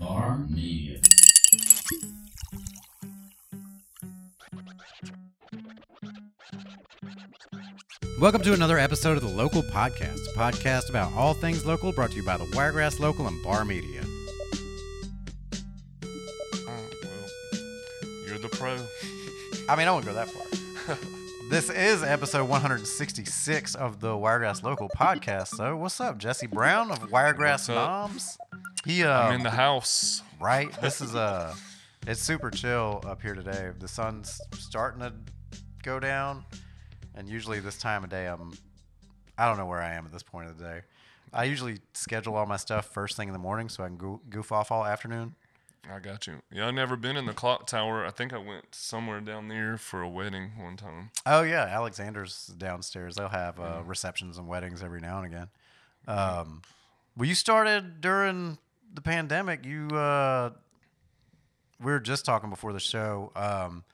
Bar Media. Welcome to another episode of the Local Podcast, a podcast about all things local brought to you by the Wiregrass Local and Bar Media. Oh, well, you're the pro. I mean, I won't go that far. this is episode 166 of the Wiregrass Local Podcast. So, what's up, Jesse Brown of Wiregrass What's up? Noms? He, uh, I'm in the house. right? This is uh it's super chill up here today. The sun's starting to go down, and usually this time of day, I'm I don't know where I am at this point of the day. I usually schedule all my stuff first thing in the morning so I can go- goof off all afternoon. I got you. Yeah, I've never been in the clock tower. I think I went somewhere down there for a wedding one time. Oh yeah, Alexander's downstairs. They'll have uh, receptions and weddings every now and again. Um, well, you started during the pandemic. You uh, we were just talking before the show. Um,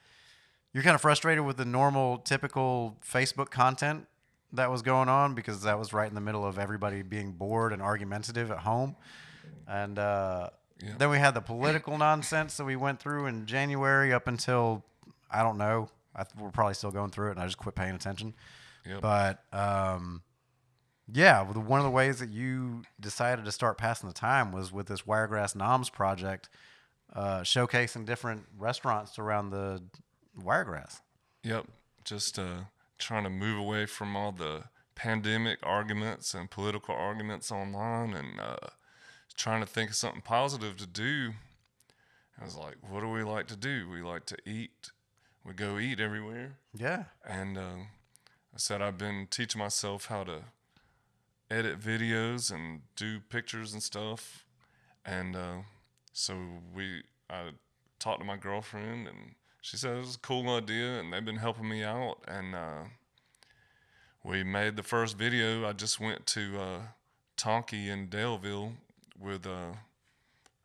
you're kind of frustrated with the normal, typical Facebook content that was going on because that was right in the middle of everybody being bored and argumentative at home. And uh, Yeah. then we had the political nonsense that we went through in January up until I don't know. I th- we're probably still going through it, and I just quit paying attention. Yep. But um, yeah, one of the ways that you decided to start passing the time was with this Wiregrass Noms project, uh, showcasing different restaurants around the Wiregrass. Yep. Just uh, trying to move away from all the pandemic arguments and political arguments online and uh, trying to think of something positive to do. I was like, what do we like to do? We like to eat. We go eat everywhere. Yeah. And uh, I said I've been teaching myself how to edit videos and do pictures and stuff. And uh, so we, I talked to my girlfriend, and she said it was a cool idea, and they've been helping me out. And uh, we made the first video. I just went to uh, Tonky in Daleville with uh,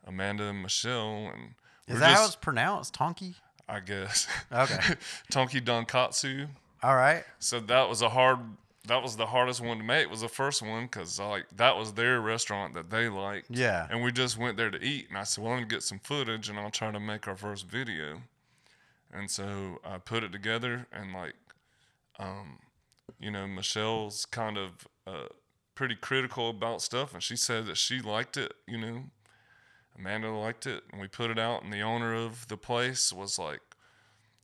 Amanda and Michelle, and Is that how it's pronounced? Tonky? I guess. Okay. Tonki Donkatsu. All right. So that was a hard. That was the hardest one to make. Was the first one because like that was their restaurant that they liked. Yeah. And we just went there to eat, and I said, "Well, let me get some footage, and I'll try to make our first video." And so I put it together, and like, um, you know, Michelle's kind of uh, pretty critical about stuff, and she said that she liked it. You know, Amanda liked it, and we put it out, and the owner of the place was like,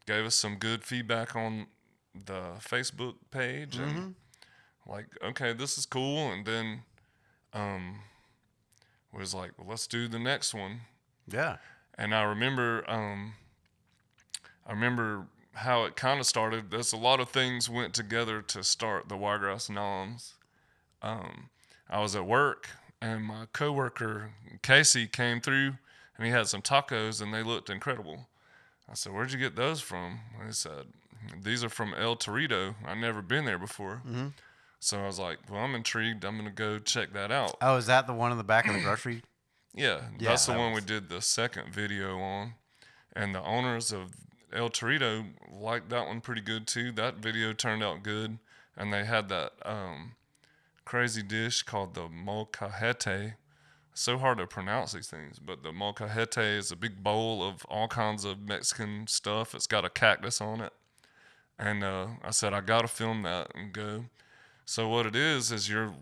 gave us some good feedback on the Facebook page, and like, okay, this is cool, and then, um, was like, well, let's do the next one, Yeah. and I remember, um, I remember how it kind of started. There's a lot of things went together to start the Wiregrass Noms. Um, I was at work and my coworker Casey came through and he had some tacos and they looked incredible. I said, "Where'd you get those from?" And he said, "These are from El Torito. I've never been there before." So I was like, "Well, I'm intrigued. I'm gonna go check that out." Oh, is that the one in the back of the grocery? Yeah, Yeah, that's the that one we did the second video on. And the owners of El Torito liked that one pretty good too. That video turned out good. And they had that um, crazy dish called the molcajete. So hard to pronounce these things, but the molcajete is a big bowl of all kinds of Mexican stuff. It's got a cactus on it. And uh, I said, I got to film that and go. So what it is, is you're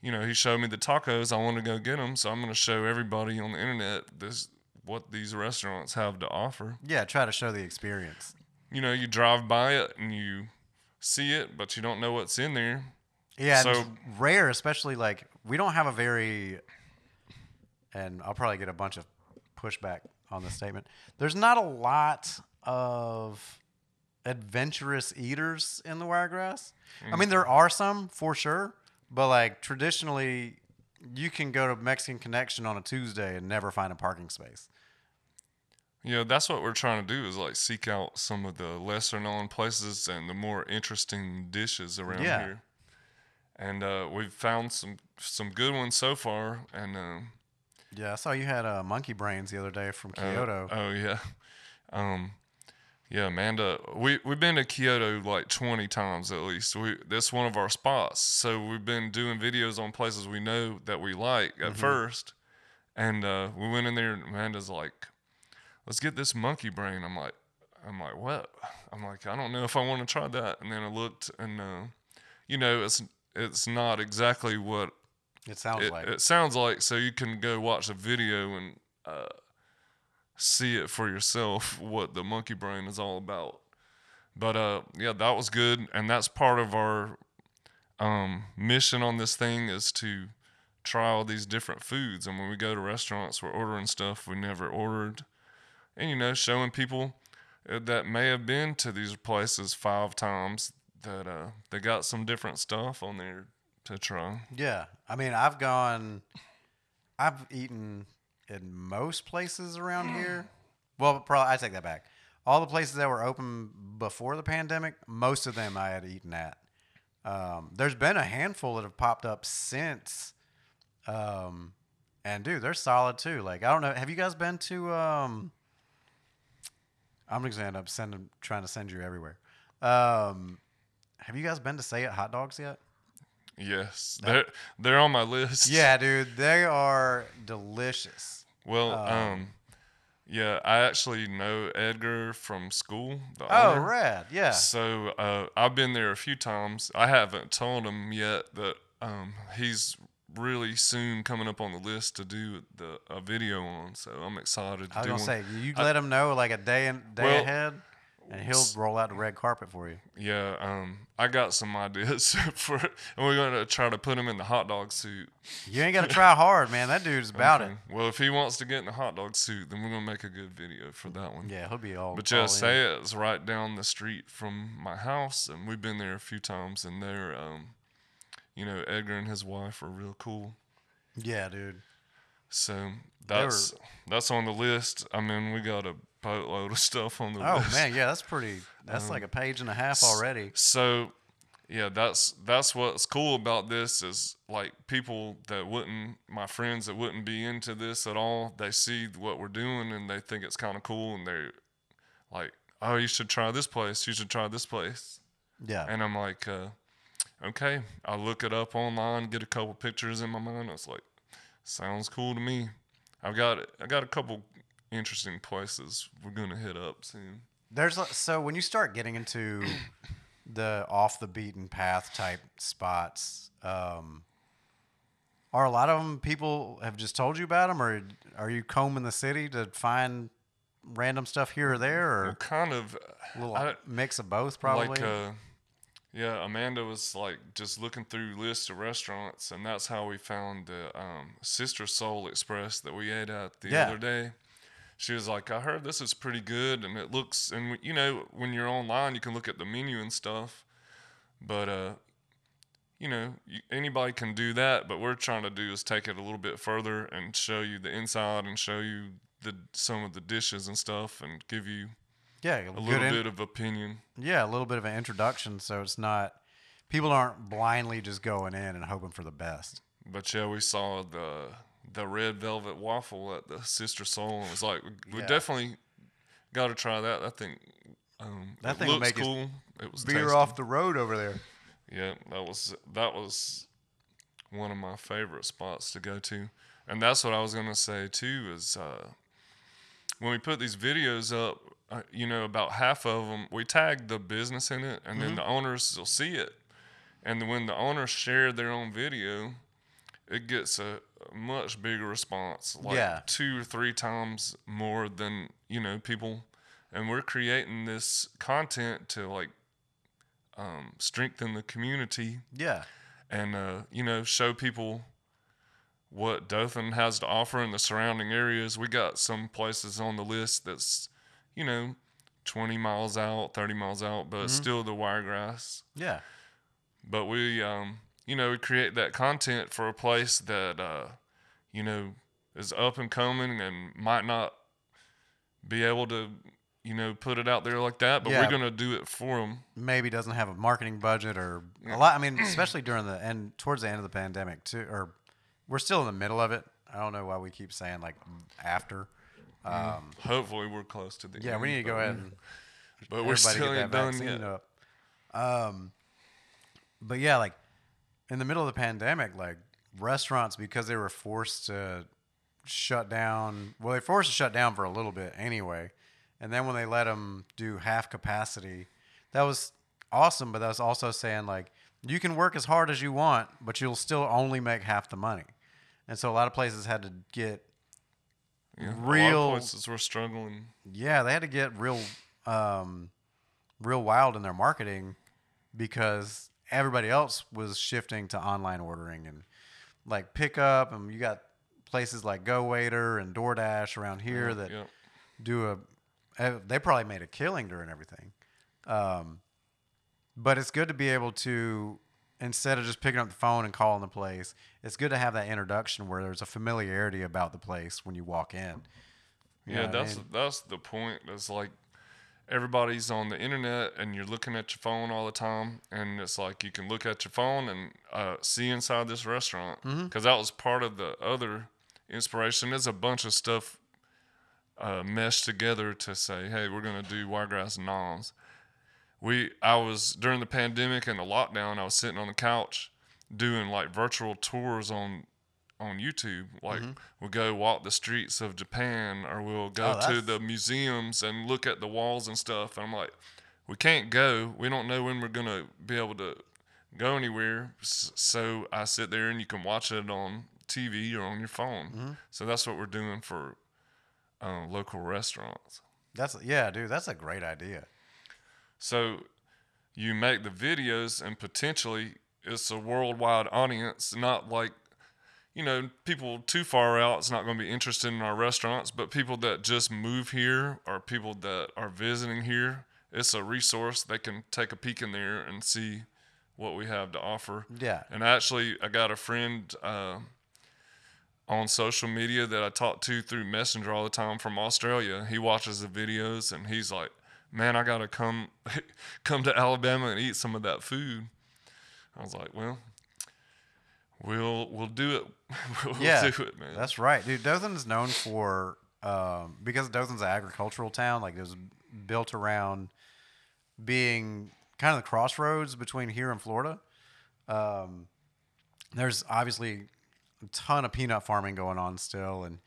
you know, he showed me the tacos. I want to go get them, so I'm going to show everybody on the internet this what these restaurants have to offer. Yeah, try to show the experience. You know, you drive by it and you see it, but you don't know what's in there. Yeah, So- rare, especially like we don't have a very, and I'll probably get a bunch of pushback on this statement. There's not a lot of adventurous eaters in the Wiregrass. I mean, there are some for sure, but like traditionally, you can go to Mexican Connection on a Tuesday and never find a parking space. You know, that's what we're trying to do is like seek out some of the lesser known places and the more interesting dishes around Yeah. here. And uh, we've found some some good ones so far. And uh, Yeah, I saw you had uh, monkey brains the other day from Uh, Kyoto. oh yeah. Um yeah, Amanda, we we've been to Kyoto like 20 times at least. We that's one of our spots. So we've been doing videos on places we know that we like at first And uh, we went in there, and Amanda's like, "Let's get this monkey brain." I'm like, "I'm like what?" I'm like, "I don't know if I want to try that." And then I looked, and uh, you know, it's it's not exactly what It sounds it, like. it sounds like. So you can go watch a video and uh, see it for yourself what the monkey brain is all about. But uh, yeah, that was good, and that's part of our um, mission on this thing is to try all these different foods. And when we go to restaurants, we're ordering stuff we never ordered, and you know, showing people uh, that may have been to these places five times that uh, they got some different stuff on there to try. Yeah, I mean, I've gone, I've eaten in most places around here. Well, probably I take that back. All the places that were open before the pandemic, most of them I had eaten at. Um, there's been a handful that have popped up since, um, and dude, they're solid too. Like I don't know, have you guys been to? Um, I'm just gonna end up sending, trying to send you everywhere. Um, have you guys been to Say It Hot Dogs yet? Yes, they're they're on my list. Yeah, dude, they are delicious. Well, um, yeah, I actually know Edgar from school. The Oh, owner. rad. Yeah. So uh, I've been there a few times. I haven't told him yet that um, he's really soon coming up on the list to do the a video on. So I'm excited to I was do gonna one. say you let him know like a day and day Well, ahead, and he'll roll out the red carpet for you. Yeah, um, I got some ideas for, and we're gonna try to put him in the hot dog suit. You ain't got to try hard, man. That dude's about Okay. Well, if he wants to get in the hot dog suit, then we're gonna make a good video for that one. Yeah, he'll be all. But yeah, in. say it's right down the street from my house, and we've been there a few times, and they're, um, you know, Edgar and his wife are real cool. Yeah, dude. So that's that's on the list. I mean, we got a boatload of stuff on the Oh list. man, yeah, that's pretty. That's like a page and a half already. So, yeah, that's that's what's cool about this is like people that wouldn't, my friends that wouldn't be into this at all, they see what we're doing and they think it's kind of cool, and they're like, "Oh, you should try this place. You should try this place." Yeah. And I'm like, uh, "Okay." I look it up online, get a couple pictures in my mind. I was like, "Sounds cool to me." I've got I got a couple interesting places we're gonna hit up soon. There's a- so when you start getting into the off the beaten path type spots, um, are a lot of them people have just told you about them, or are you combing the city to find random stuff here or there, Well, or kind of. a little I- mix of both? Probably. Like, uh, yeah, Amanda was like just looking through lists of restaurants, and that's how we found the um, Sister Soul Express that we ate at the Yeah. other day. She was like, "I heard this is pretty good, and it looks, and you know, when you're online, you can look at the menu and stuff, but uh." You know, you, anybody can do that, but we're trying to do is take it a little bit further and show you the inside and show you the some of the dishes and stuff, and give you yeah, a good little in- bit of opinion. yeah, a little bit of an introduction, so it's not people aren't blindly just going in and hoping for the best. But yeah, we saw the the red velvet waffle at the Sister Soul, and it was like we Yeah. definitely got to try that. I think um, That thing looks cool. It was Beer tasty. off the road over there. Yeah, that was that was one of my favorite spots to go to, and that's what I was gonna say too. Is uh, when we put these videos up, uh, you know, about half of them we tag the business in it, and Mm-hmm. then the owners will see it, and when the owners share their own video, it gets a, much bigger response, like Yeah. two or three times more than you know people, and we're creating this content to like um, strengthen the community Yeah. and uh, you know show people what Dothan has to offer in the surrounding areas. We got some places on the list that's you know 20 miles out, 30 miles out, but it's still the wiregrass. Yeah. But we um, you know we create that content for a place that uh, you know is up and coming and might not be able to you know put it out there like that, but Yeah. we're gonna do it for them. maybe doesn't have a marketing budget or a lot. I mean, especially during the end, towards the end of the pandemic too, or we're still in the middle of it. I don't know why we keep saying like after. Um, Hopefully, we're close to the yeah, end, we need to go ahead and But we're still get ain't that done yet. up. Um, but yeah, like in the middle of the pandemic, like restaurants because they were forced to shut down. Well, they forced to shut down for a little bit anyway, and then when they let them do half capacity, that was awesome. But that was also saying like you can work as hard as you want, but you'll still only make half the money. And so a lot of places had to get Yeah, a lot of real places were struggling. yeah, they had to get real, um, real wild in their marketing because everybody else was shifting to online ordering and like pickup, and you got places like Go Waiter and DoorDash around here that Yep. do a. eh, They probably made a killing during everything, um, but it's good to be able to instead of just picking up the phone and calling the place. It's good to have that introduction where there's a familiarity about the place when you walk in. You Yeah, what I that's mean? that's the point. It's like everybody's on the internet and you're looking at your phone all the time, and it's like you can look at your phone and uh, see inside this restaurant because Mm-hmm. that was part of the other inspiration. There's a bunch of stuff uh, meshed together to say, hey, we're gonna do Wiregrass Noms. We I was during the pandemic and the lockdown. I was sitting on the couch doing like virtual tours on on YouTube. Like Mm-hmm. we'll go walk the streets of Japan or we'll go Oh, to the museums and look at the walls and stuff. And I'm like, we can't go. We don't know when we're gonna be able to go anywhere. So I sit there and you can watch it on TV or on your phone. Mm-hmm. So that's what we're doing for uh, local restaurants. That's yeah, dude. That's a great idea. So you make the videos and potentially it's a worldwide audience, not like you know, people too far out it's not going to be interested in our restaurants, but people that just move here or people that are visiting here, it's a resource they can take a peek in there and see what we have to offer. Yeah. And actually, I got a friend uh, on social media that I talk to through Messenger all the time from Australia. He watches the videos and he's like, "Man, I gotta come come to Alabama and eat some of that food." I was like, "Well, we'll we'll do it. we'll Yeah, do it, man." That's right, dude. Dothan is known for um, because Dothan's an agricultural town. Like it was built around being kind of the crossroads between here and Florida. Um, there's obviously a ton of peanut farming going on still, and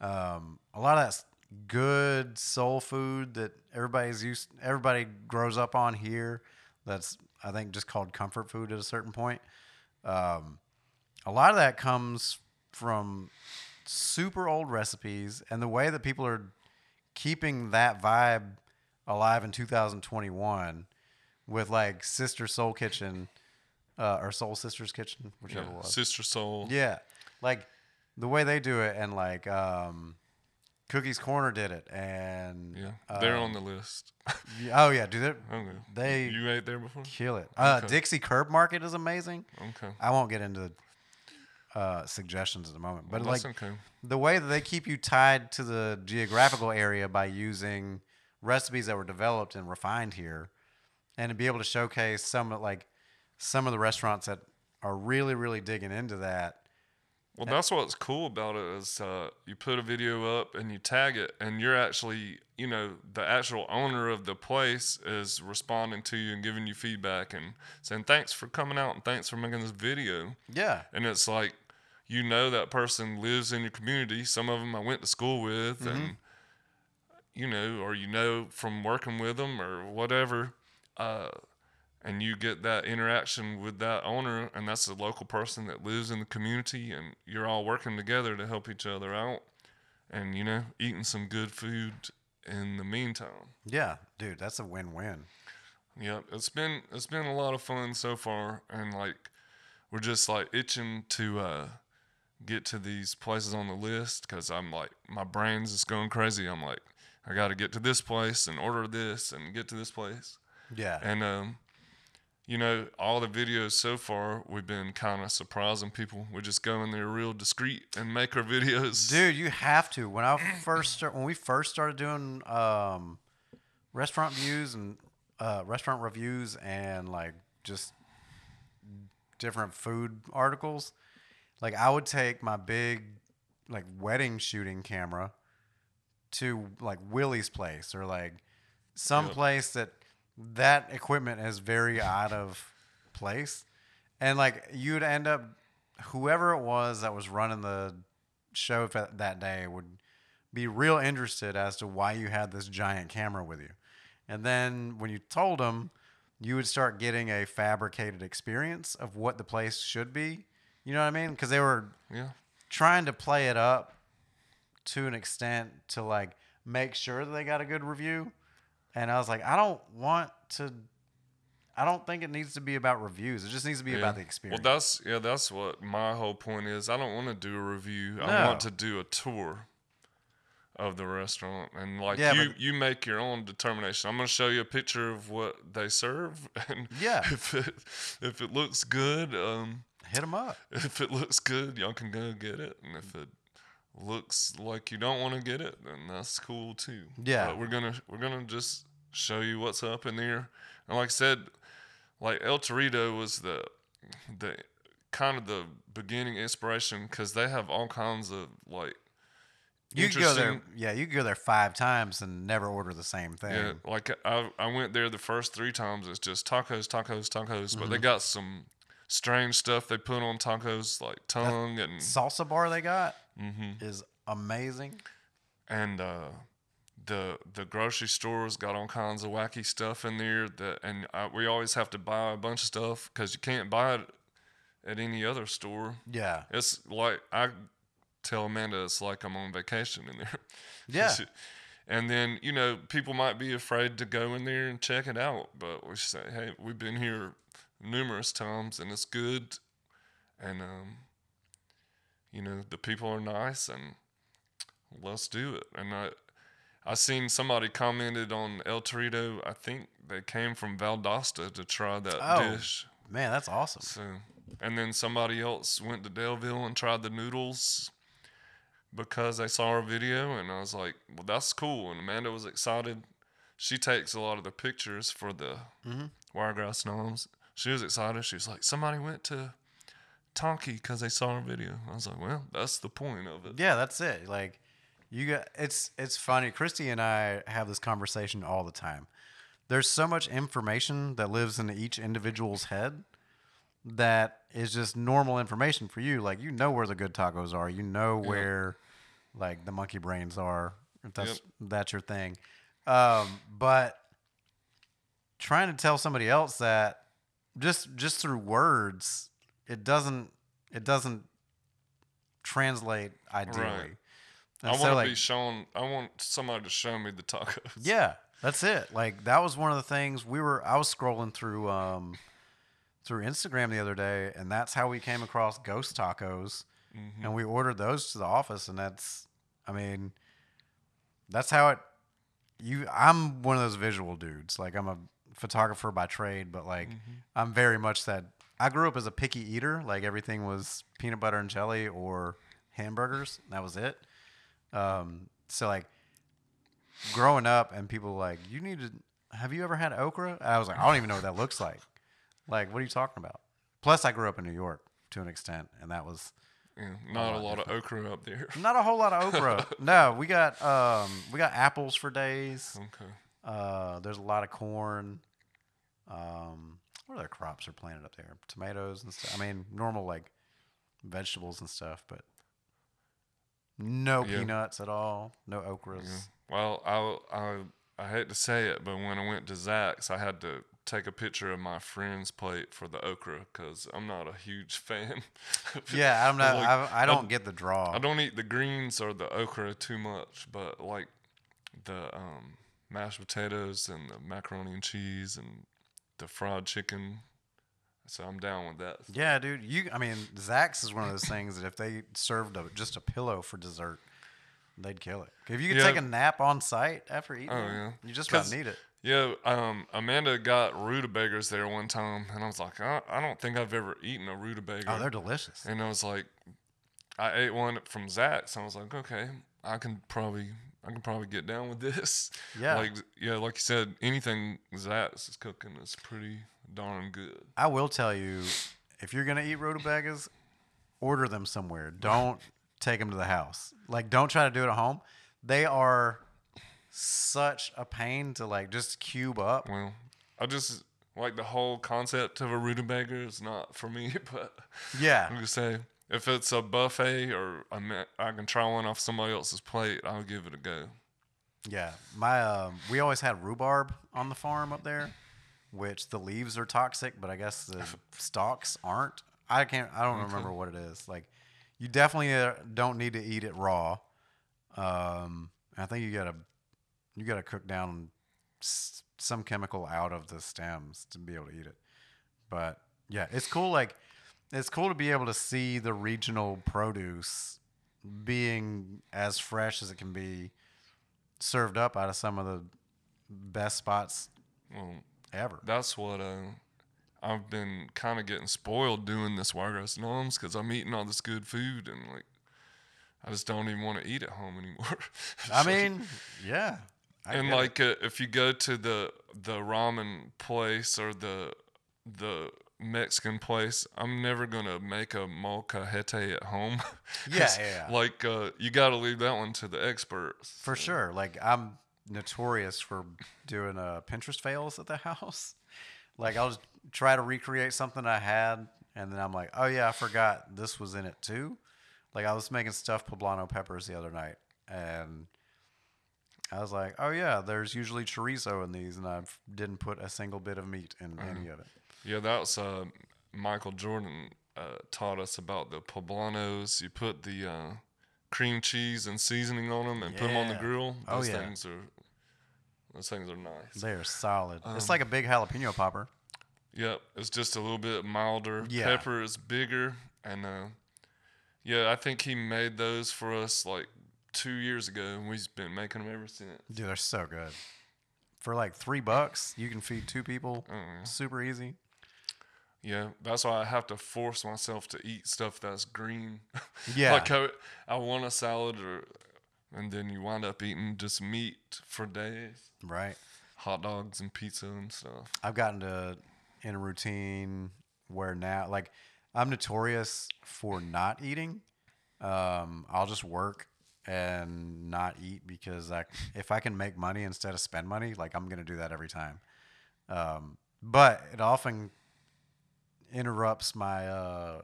um, a lot of that's good soul food that everybody's used. Everybody grows up on here. That's I think just called comfort food at a certain point. Um, a lot of that comes from super old recipes and the way that people are keeping that vibe alive in 2021 with like Sister Soul Kitchen uh, or Soul Sisters Kitchen, whichever Yeah, one. Sister Soul. Yeah, like the way they do it, and like um, Cookies Corner did it, and Yeah, they're um, on the list. oh yeah, do they Okay. they- you ate there before? kill it? Uh, Okay. Dixie Curb Market is amazing. Okay. I won't get into uh, suggestions at the moment, but Well, like okay. the way that they keep you tied to the geographical area by using recipes that were developed and refined here, and to be able to showcase some of like some of the restaurants that are really really digging into that. Well, that's what's cool about it is uh, you put a video up and you tag it, and you're actually, you know, the actual owner of the place is responding to you and giving you feedback and saying thanks for coming out and thanks for making this video. Yeah, And it's like, you know, that person lives in your community. Some of them I went to school with, and you know, or you know from working with them or whatever. Uh, and you get that interaction with that owner, and that's a local person that lives in the community, and you're all working together to help each other out, and you know, eating some good food in the meantime. yeah, dude, that's a win-win. Yep, it's been it's been a lot of fun so far, and like we're just like itching to uh, get to these places on the list because I'm like my brain's just going crazy. I'm like I got to get to this place and order this and get to this place, Yeah, and um, you know all the videos so far we've been kind of surprising people. We just go in there real discreet and make our videos. dude, you have to. When I first start, when we first started doing um, restaurant views and uh, restaurant reviews and like just different food articles, like I would take my big like wedding shooting camera to like Willie's place or like some Yep. place that that equipment is very out of place and like you'd end up whoever it was that was running the show that day would be real interested as to why you had this giant camera with you. And then when you told them, you would start getting a fabricated experience of what the place should be. You know what I mean? Because they were Yeah. trying to play it up to an extent to like make sure that they got a good review. And I was like, I don't want to. I don't think it needs to be about reviews. It just needs to be about the experience. Well, that's yeah, that's what my whole point is. I don't want to do a review. I want to do a tour of the restaurant, and like Yeah, you, you make your own determination. I'm gonna show you a picture of what they serve, and Yeah. if it if it looks good, um, Hit them up. if it looks good, y'all can go get it, and if it looks like you don't want to get it, then that's cool too. Yeah. but we're gonna we're gonna just show you what's up in there, and like I said, like El Torito was the the kind of the beginning inspiration because they have all kinds of like You could go there. Yeah, you could go there five times and never order the same thing. Yeah, like I I went there the first three times. It's just tacos, tacos, tacos. But they mm-hmm. got some strange stuff they put on tacos, like tongue and Salsa bar they got mhm. is amazing. and uh, the the grocery stores got all kinds of wacky stuff in there. That and I, we always have to buy a bunch of stuff because you can't buy it at any other store. Yeah, It's like I tell Amanda, it's like I'm on vacation in there. Yeah. And then you know people might be afraid to go in there and check it out, but we say, hey, we've been here numerous times and it's good, and um, you know the people are nice and let's do it. And I, I seen somebody commented on El Torito. I think they came from Valdosta to try that Oh. dish. man, that's awesome. So, and then somebody else went to Daleville and tried the noodles because they saw our video, and I was like, "Well, that's cool." And Amanda was excited. She takes a lot of the pictures for the Wiregrass Noms. She was excited. She was like, "Somebody went to Tonki because they saw our video." I was like, "Well, that's the point of it." Yeah, that's it. Like you got it's it's funny. Christy and I have this conversation all the time. There's so much information that lives in each individual's head that is just normal information for you. Like you know where the good tacos are. You know where like the monkey brains are. If that's Yep. that's your thing. Um, but trying to tell somebody else that just just through words, it doesn't it doesn't translate ideally. Right. I want to like, be shown. I want somebody to show me the tacos. yeah, that's it. Like that was one of the things we were. I was scrolling through um through Instagram the other day, and that's how we came across Ghost Tacos, Mm-hmm. and we ordered those to the office, and that's, I mean, that's how it. You, I'm one of those visual dudes. Like I'm a photographer by trade, but like Mm-hmm. I'm very much that. I grew up as a picky eater. Like everything was peanut butter and jelly or hamburgers. That was it. Um, so like growing up and people like, you need to, have you ever had okra? I was like, I don't even know what that looks like. Like, what are you talking about? Plus, I grew up in New York to an extent, and that was Yeah, not a lot of okra up there. not a whole lot of okra. no, we got um, we got apples for days. Okay. Uh, there's a lot of corn. Um, what other crops are planted up there? Tomatoes and stuff. I mean, normal like vegetables and stuff, but no Yeah. peanuts at all. No okras. Yeah. Well, I, I I hate to say it, but when I went to Zach's, I had to take a picture of my friend's plate for the okra because I'm not a huge fan. Yeah, I'm not. Like, I, I don't get the draw. I don't eat the greens or the okra too much, but like the um, mashed potatoes and the macaroni and cheese and the fried chicken. So I'm down with that. Yeah, dude. You. I mean, Zach's is one of those things that if they served a, just a pillow for dessert, they'd kill it. If you could Yeah. take a nap on site after eating, Oh, yeah. you just about need it. Yeah, um, Amanda got rutabagas there one time, and I was like, I, I don't think I've ever eaten a rutabaga. Oh, they're delicious. And I was like, I ate one from Zach's. I was like, okay, I can probably, I can probably get down with this. Yeah. Like, yeah, like you said, anything Zach's is cooking is pretty darn good. I will tell you, if you're gonna eat rutabagas, order them somewhere. Don't take them to the house. Like, don't try to do it at home. They are such a pain to like just cube up. Well, I just like the whole concept of a rutabaga is not for me, but Yeah, I'm gonna say if it's a buffet or I can try one off somebody else's plate, I'll give it a go. Yeah, my um, we always had rhubarb on the farm up there, which the leaves are toxic, but I guess the stalks aren't. I can't. I don't remember what it is. Like, you definitely uh, don't need to eat it raw. Um, I think you gotta you gotta cook down s- some chemical out of the stems to be able to eat it. But yeah, it's cool. Like, it's cool to be able to see the regional produce being as fresh as it can be served up out of some of the best spots Well, ever. that's what uh, I've been kind of getting spoiled doing this wiregrass noms because I'm eating all this good food and like I just don't even want to eat at home anymore. I mean, yeah. I and like uh, if you go to the the ramen place or the the Mexican place, I'm never gonna make a molcajete at home. Yeah, yeah, yeah. Like uh, you got to leave that one to the experts. for sure. Like I'm notorious for doing uh, Pinterest fails at the house. Like I'll just try to recreate something I had, and then I'm like, oh yeah, I forgot this was in it too. Like I was making stuffed poblano peppers the other night, and I was like, oh yeah, there's usually chorizo in these, and I didn't put a single bit of meat in any of it. Yeah, that was uh, Michael Jordan uh, taught us about the poblanos. You put the uh, cream cheese and seasoning on them and put them on the Yeah. grill. Oh, Those yeah. things are those things are nice. They're solid. Um, it's like a big jalapeno popper. Yep, it's just a little bit milder. Yeah. Pepper is bigger, and uh, yeah, I think he made those for us like two years ago, and we've been making them ever since. Dude, they're so good. For like three bucks, you can feed two people. Oh, yeah. Super easy. Yeah, that's why I have to force myself to eat stuff that's green. Yeah. like I, I want a salad, or and then you wind up eating just meat for days, Right. hot dogs and pizza and stuff. I've gotten to in a routine where now, like, I'm notorious for not eating. Um, I'll just work and not eat because I, if I can make money instead of spend money, like I'm gonna do that every time. Um, but it often interrupts my uh,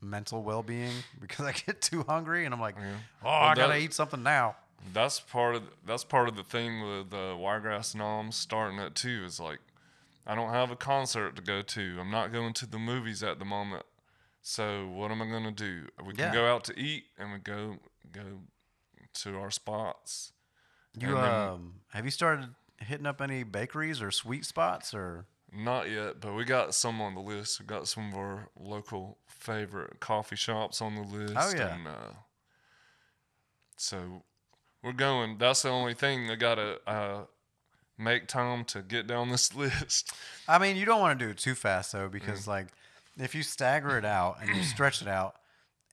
mental well-being because I get too hungry and I'm like, Yeah. oh, I Well, gotta eat something now. That's part of that's part of the thing with the wiregrass noms starting at two is like I don't have a concert to go to. I'm not going to the movies at the moment. So what am I gonna do? We can Yeah. go out to eat and we go go to our spots. You then- um, have you started hitting up any bakeries or sweet spots or? Not yet, but we got some on the list. We got some of our local favorite coffee shops on the list. Oh, yeah. And, uh, so we're going. That's the only thing I gotta uh, make time to get down this list. I mean, you don't want to do it too fast though, because like if you stagger it out and you stretch it out,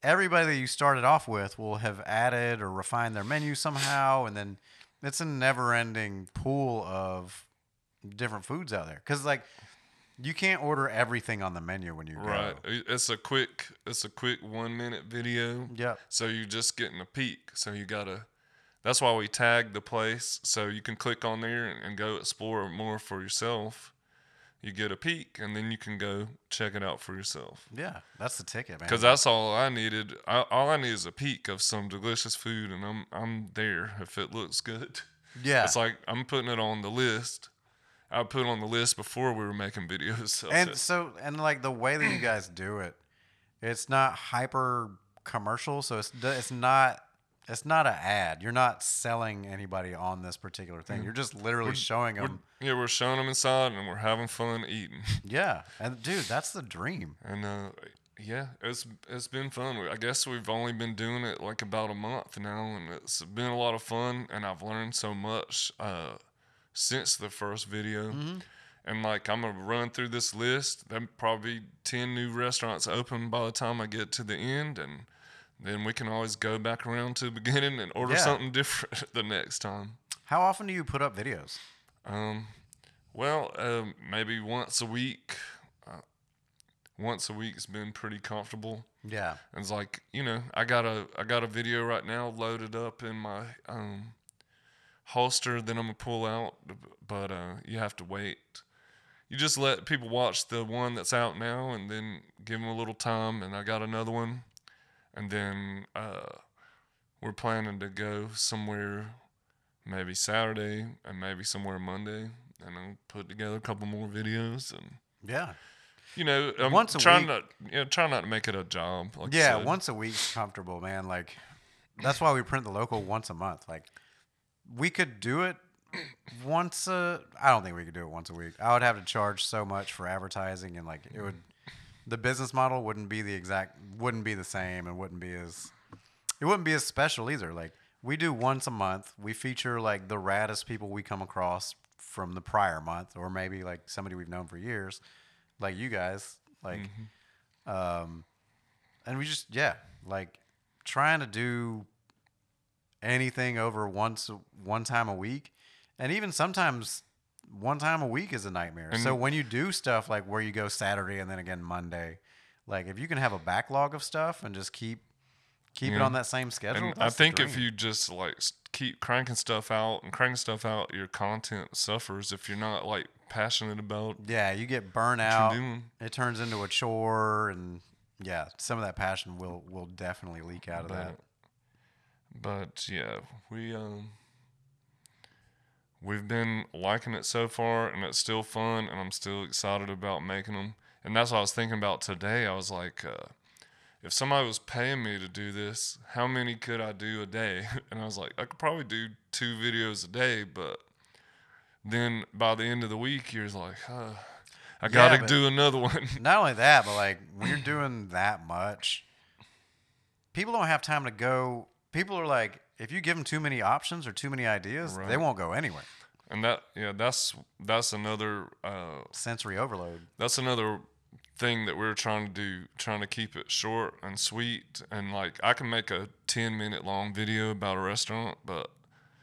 everybody that you started off with will have added or refined their menu somehow, and then it's a never-ending pool of different foods out there. Because like you can't order everything on the menu when you go. Right. It's a quick. It's a quick one minute video. Yeah. So you're just getting a peek. So you gotta. That's why we tag the place so you can click on there and, and go explore more for yourself. You get a peek and then you can go check it out for yourself. Yeah, that's the ticket, man. Because that's all I needed. I, all I need is a peek of some delicious food, and I'm I'm there if it looks good. yeah, It's like I'm putting it on the list. I put it on the list before we were making videos. And said, so and like the way that you guys do it it's not hyper commercial so it's it's not it's not an ad you're not selling anybody on this particular thing you're just literally showing we're, them yeah, we're showing them inside, and we're having fun eating. yeah and dude that's the dream And uh, yeah, it's it's been fun. I guess we've only been doing it like about a month now, and it's been a lot of fun. And I've learned so much uh, since the first video. And like I'm gonna run through this list. There'll probably ten new restaurants open by the time I get to the end, and then we can always go back around to the beginning and order Yeah. something different the next time. how often do you put up videos Um, well, um, maybe once a week. Uh, once a week's been pretty comfortable. yeah And it's like you know, I got a I got a video right now loaded up in my um, holster that I'm gonna pull out, but uh, you have to wait. you just let people watch the one that's out now, and then give them a little time. And I got another one, and then uh, we're planning to go somewhere, maybe Saturday, and maybe somewhere Monday, and I'll put together a couple more videos and. Yeah. You know, I'm Once a trying week. not, you know, try not to make it a job. Like Yeah, once a week's comfortable, man. Like that's why we print the local once a month. Like we could do it once a I don't think we could do it once a week. I would have to charge so much for advertising and like it would the business model wouldn't be the exact wouldn't be the same and wouldn't be as it wouldn't be as special either. Like we do once a month. We feature like the raddest people we come across from the prior month or maybe like somebody we've known for years, like you guys. Like um and we just yeah like trying to do anything over once one time a week and even sometimes one time a week is a nightmare. So when you do stuff like where you go saturday and then again monday like if you can have a backlog of stuff and just keep keep it on that same schedule And I think if you just like keep cranking stuff out and cranking stuff out, your content suffers if you're not like passionate about yeah you get burnt out. it turns into a chore and yeah some of that passion will will definitely leak out of that. But, but yeah, we um we've been liking it so far, and it's still fun, and I'm still excited about making them. And that's what I was thinking about today. I was like, uh, if somebody was paying me to do this, how many could I do a day? And I was like, I could probably do two videos a day, but then by the end of the week, you're like, huh, I got to do another one. Not only that, but like when you're doing that much, people don't have time to go. People are like, if you give them too many options or too many ideas, they won't go anywhere. and that, yeah, that's that's another uh, Sensory overload. that's another thing that we're trying to do trying to keep it short and sweet and like i can make a 10 minute long video about a restaurant but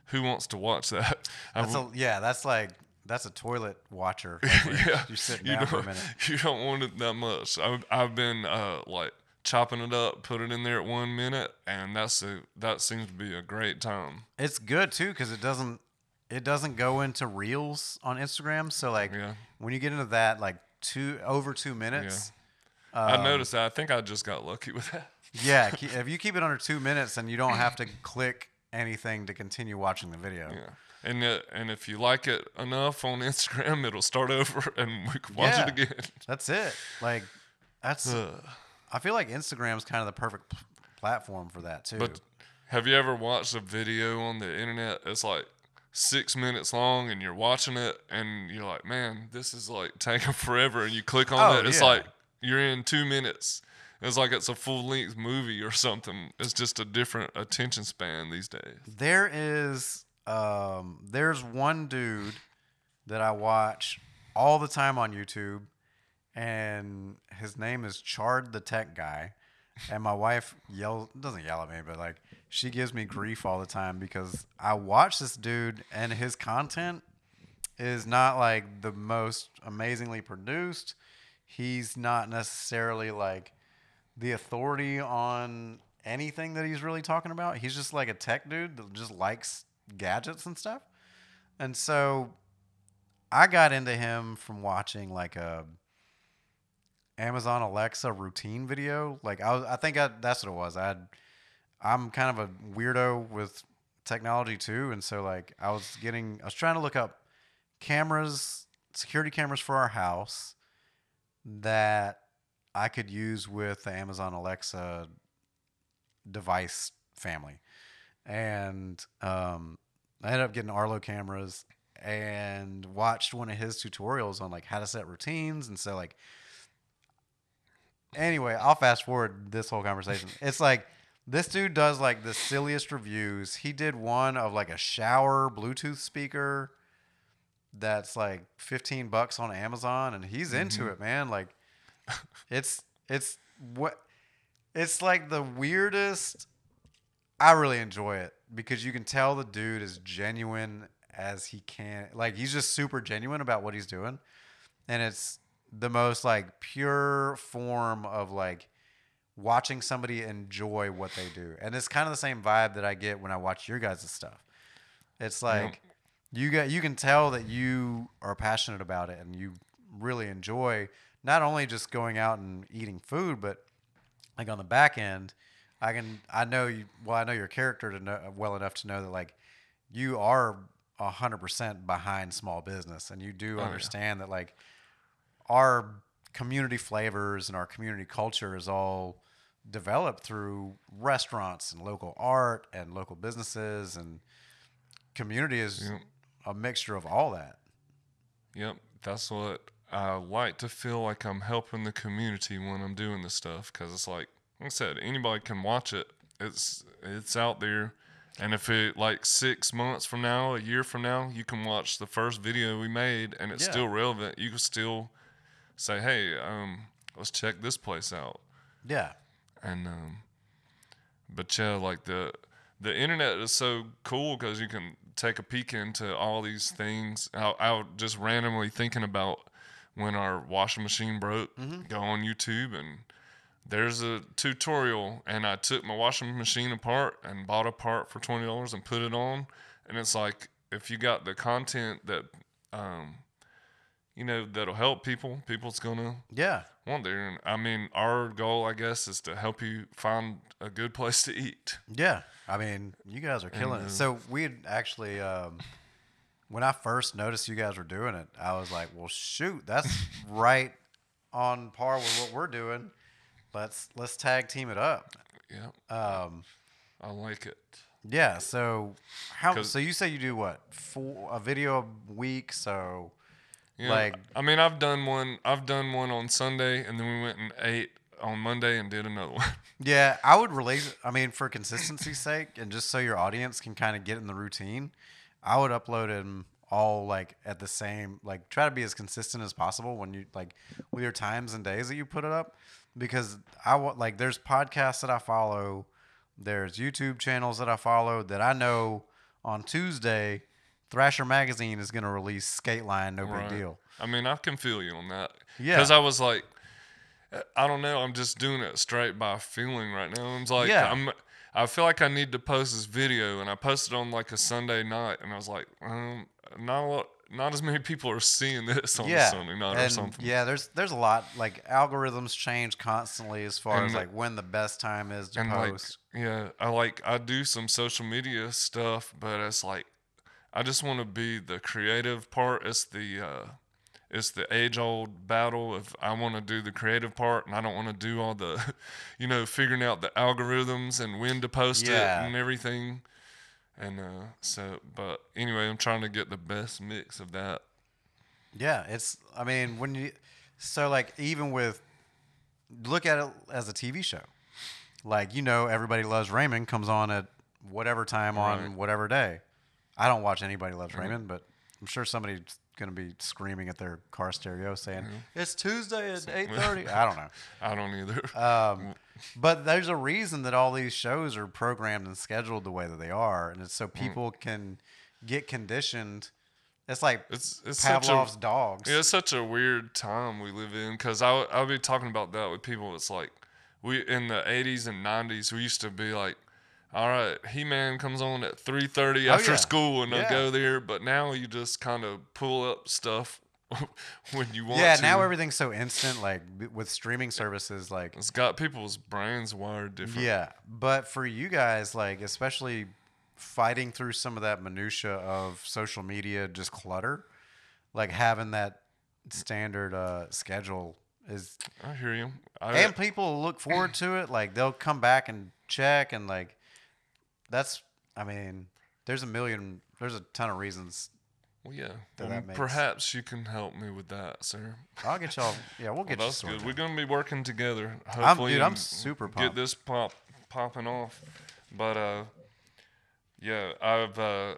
who wants to watch that That's a, yeah, that's like that's a toilet watcher. yeah You're sitting you down for a don't, minute. you don't want it that much i've, I've been uh like chopping it up put it in there at one minute and that's a that seems to be a great time It's good too because it doesn't it doesn't go into reels on Instagram. So like Yeah. when you get into that like two over two minutes, i um, noticed that i think i just got lucky with that Yeah, if you keep it under two minutes, then you don't have to click anything to continue watching the video. yeah and uh, and if you like it enough on instagram it'll start over and we can watch Yeah. it again That's it. Like that's. Uh. I feel like Instagram's kind of the perfect p- platform for that too. But have you ever watched a video on the internet? It's like six minutes long, and you're watching it, and you're like, "Man, this is like taking forever." And you click on Oh, it, it's yeah. like you're in two minutes. It's like it's a full length movie or something. It's just a different attention span these days. there is um there's one dude that I watch all the time on YouTube and his name is Chard the Tech Guy. And my wife yells doesn't yell at me, but like she gives me grief all the time because I watch this dude and his content is not like the most amazingly produced. He's not necessarily like the authority on anything that he's really talking about. He's just like a tech dude that just likes gadgets and stuff. And so I got into him from watching like a Amazon Alexa routine video. Like I was, I think I, that's what it was. I I'm kind of a weirdo with technology too, and so like I was getting, I was trying to look up cameras, security cameras for our house that I could use with the Amazon Alexa device family. And um, I ended up getting Arlo cameras and watched one of his tutorials on like how to set routines. And so like, anyway, I'll fast forward this whole conversation. It's like this dude does like the silliest reviews. He did one of like a shower Bluetooth speaker that's like 15 bucks on Amazon and he's into mm-hmm. it, man. Like it's it's what it's like the weirdest I really enjoy it because you can tell the dude is genuine as he can. Like he's just super genuine about what he's doing. And it's the most like pure form of like watching somebody enjoy what they do. And it's kind of the same vibe that I get when I watch your guys' stuff. It's like you got you can tell that you are passionate about it and you really enjoy not only just going out and eating food, but like on the back end, I can I know you well I know your character to know well enough to know that like you are a hundred percent behind small business and you do oh, yeah. understand that like our community flavors and our community culture is all developed through restaurants and local art and local businesses and community is Yep. a mixture of all that. Yep, that's what I like to feel like I'm helping the community when I'm doing this stuff because it's like, like I said, anybody can watch it. It's it's out there, and if it like six months from now, a year from now, you can watch the first video we made, and it's Yeah. still relevant. You can still say, hey, um, let's check this place out. Yeah. and um but yeah like the the internet is so cool because you can take a peek into all these things I, I was just randomly thinking about when our washing machine broke go on youtube and there's a tutorial and i took my washing machine apart and bought a part for $20 and put it on and it's like if you got the content that um you know that'll help people people's gonna Yeah. want there. And I mean, our goal, I guess, is to help you find a good place to eat. Yeah, I mean, you guys are killing it. uh, So we had actually, um, when I first noticed you guys were doing it, I was like, "Well, shoot, that's right on par with what we're doing. Let's let's tag team it up." Yeah, Um, I like it. yeah. So how? So you say you do what? Four a video a week. So Yeah, Like- I mean, I've done one. I've done one on Sunday, and then we went and ate on Monday and did another one. Yeah, I would release. I mean, for consistency's sake, and just so your audience can kind of get in the routine, I would upload them all like at the same. Like, try to be as consistent as possible when you like with your times and days that you put it up, because I want like there's podcasts that I follow, there's YouTube channels that I follow that I know on Tuesday, Thrasher Magazine is gonna release Skate Line, no Right. big deal. I mean, I can feel you on that. Yeah. Because I was like, I don't know. I'm just doing it straight by feeling right now. I'm like, Yeah. I'm. I feel like I need to post this video, and I posted on like a Sunday night, and I was like, um, not a lot, not as many people are seeing this on a yeah, Sunday night or something. yeah. There's there's a lot like algorithms change constantly as far And as like when the best time is to and like post. yeah i like i do some social media stuff but it's like i just want to be the creative part it's the uh it's the age old battle of i want to do the creative part and i don't want to do all the you know figuring out the algorithms and when to post Yeah. it and everything and uh so but anyway i'm trying to get the best mix of that Yeah, it's. I mean, when you so like even with look at it as a TV show, like you know, everybody loves Raymond comes on at whatever time on whatever day. I don't watch Anybody Loves Raymond, but I'm sure somebody's gonna be screaming at their car stereo saying it's Tuesday at eight thirty. I don't know. i don't either Um, but there's a reason that all these shows are programmed and scheduled the way that they are, and it's so people can get conditioned. It's like it's it's such a Pavlov's dogs. Yeah, it's such a weird time we live in because I'll, I'll be talking about that with people. It's like we in the 80s and 90s, we used to be like, all right, He Man comes on at 3:30 Oh, after yeah. school, and I Yeah. go there. But now you just kind of pull up stuff when you want yeah, to. now everything's so instant. Like with streaming services, like it's got people's brains wired different. yeah. But for you guys, like especially fighting through some of that minutia of social media, just clutter, like having that standard uh, schedule is I hear you. I, and people look forward to it. Like they'll come back and check, and like that's. I mean, there's a million. There's a ton of reasons. well, yeah. that Well, that perhaps you can help me with that, sir. I'll get y'all. Yeah, we'll Well, get you that's good. We're gonna be working together. Hopefully, dude, I'm super Get pumped. this pop popping off, but uh, yeah, I've uh,